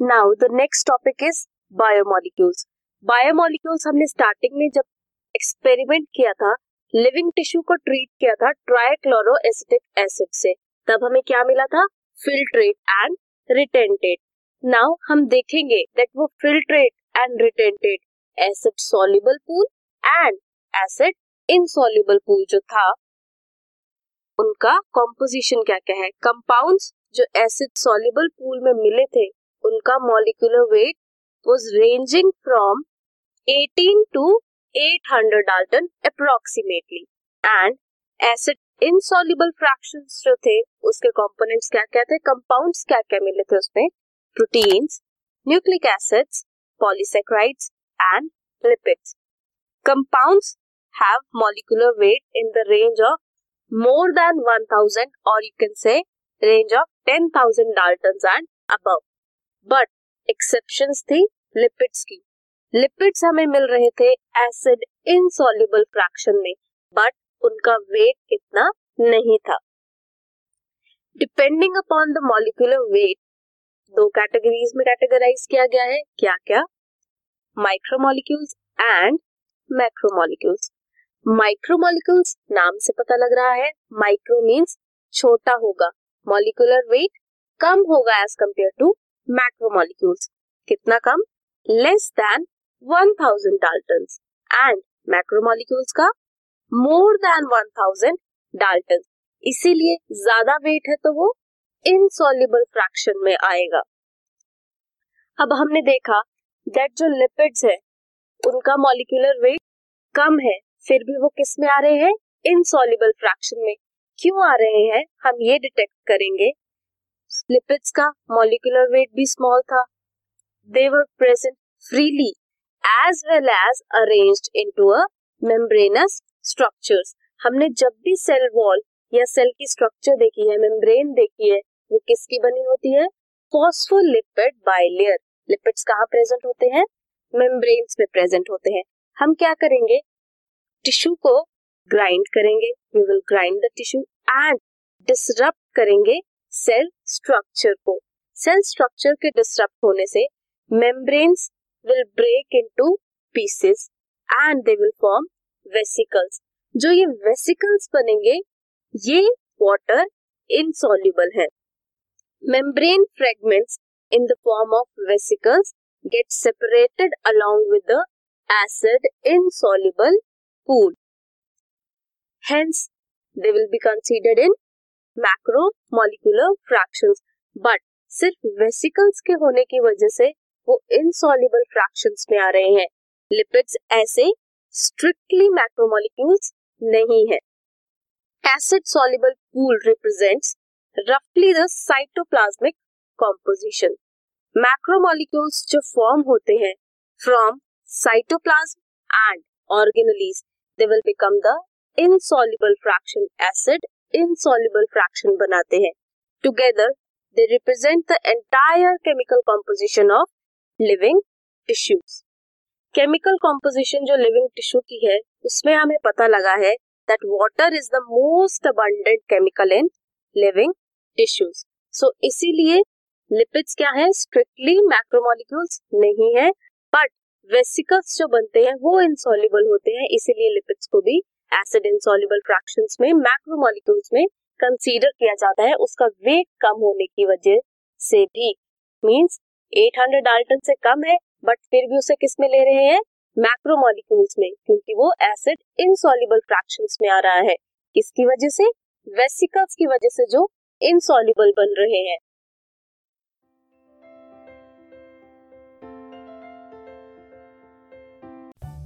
Now the next topic is biomolecules biomolecules हमने starting में जब एक्सपेरिमेंट किया था लिविंग टिश्यू को ट्रीट किया था ट्राइक्लोरो एसिटिक एसिड से, तब हमें क्या मिला था? फिल्ट्रेट एंड रिटेंटेड नाउ हम देखेंगे दैट वो filtrate and retentate acid soluble pool and acid insoluble pool जो था, उनका कॉम्पोजिशन क्या क्या है? कंपाउंड्स जो एसिड सॉल्युबल पूल में मिले थे उनका molecular weight was ranging from 18 to 800 dalton approximately and acid insoluble fractions जो थे, उसके कंपोनेंट्स क्या क्या थे? कंपाउंड्स क्या क्या मिले थे उसमें? Proteins nucleic acids polysaccharides and lipids compounds have molecular weight in the range of more than 1000 or you can say range of 10000 daltons and above. But exception थी लिपिड्स की। लिपिड्स हमें मिल रहे थे एसिड इनसॉल्युबल फ्रैक्शन में but उनका weight इतना नहीं था। Depending upon the molecular weight दो कैटेगरीज में कैटेगराइज किया गया है। क्या क्या माइक्रोमोलिक्यूल्स एंड मैक्रोमोलिक्यूल्स माइक्रोमोलिक्यूल्स नाम से पता लग रहा है। माइक्रो मीन्स छोटा होगा। मॉलिकुलर वेट कम होगा एज कंपेयर टू मैक्रोमोलिक्यूल्स कितना कम? Less than 1000 daltons and macromolecules का मोर देन 1000 डाल्टन इसीलिए ज़्यादा वेट है तो वो इनसॉल्युबल फ्रैक्शन में आएगा। अब हमने देखा दैट जो लिपिड्स है, उनका मॉलिक्यूलर वेट कम है, फिर भी वो किसमें आ रहे हैं? इनसॉल्युबल फ्रैक्शन में। क्यों आ रहे हैं? हम ये डिटेक्ट करेंगे। लिपिड्स का मॉलिकुलर वेट भी स्मॉल था। They were present freely as well as arranged into a membranous structures हमने जब भी सेल वॉल या सेल की स्ट्रक्चर देखी है मेम्ब्रेन देखी है, वो किसकी बनी होती है? फॉस्फोलिपिड बाइलेयर लिपिड्स कहाँ प्रेजेंट होते हैं? मेम्ब्रेन्स में प्रेजेंट होते हैं। हम क्या करेंगे? टिश्यू को ग्राइंड करेंगे। We will grind the tissue and disrupt करेंगे सेल स्ट्रक्चर को। सेल स्ट्रक्चर के डिस्टर्ब होने से membranes will break into pieces and they will form vesicles जो ये वेसिकल्स बनेंगे ये वाटर इनसॉल्युबल है। Membrane fragments in the form of vesicles get separated along with the acid insoluble pool. Hence, they will be considered in macromolecular fractions. But सिर्फ़ vesicles के होने की वजह से वो इनसॉल्युबल फ्रैक्शंस में आ रहे हैं। लिपिड्स ऐसे स्ट्रिक्टली मैक्रोमोलिक्यूल्स नहीं है। एसिड सॉल्युबल पूल रिप्रेजेंट्स रफली द साइटोप्लाज्मिक कॉम्पोजिशन मैक्रोमोलिक्यूल्स जो फॉर्म होते हैं from cytoplasm and organelles they will become the insoluble fraction acid insoluble fraction बनाते हैं। Together they represent the entire chemical composition of living tissues chemical composition जो living tissue की है, उसमें हमें पता लगा है that water is the most abundant chemical in living tissues so इसीलिए लिपिड्स क्या है? स्ट्रिक्टली मैक्रोमोलिक्यूल्स नहीं है बट वेसिकल्स जो बनते हैं, वो इनसॉल्युबल होते हैं, इसीलिए लिपिड्स को भी एसिड इनसॉल्युबल फ्रैक्शंस में मैक्रोमोलिक्यूल्स में कंसीडर किया जाता है, उसका वेट कम होने की वजह से भी। मींस 800 डाल्टन से कम है बट फिर भी उसे किसमें ले रहे हैं? मैक्रोमोलिक्यूल्स में, क्योंकि वो एसिड इनसॉल्युबल फ्रैक्शंस में आ रहा है। किसकी वजह से? वेसिकल्स की वजह से जो इनसॉल्युबल बन रहे हैं।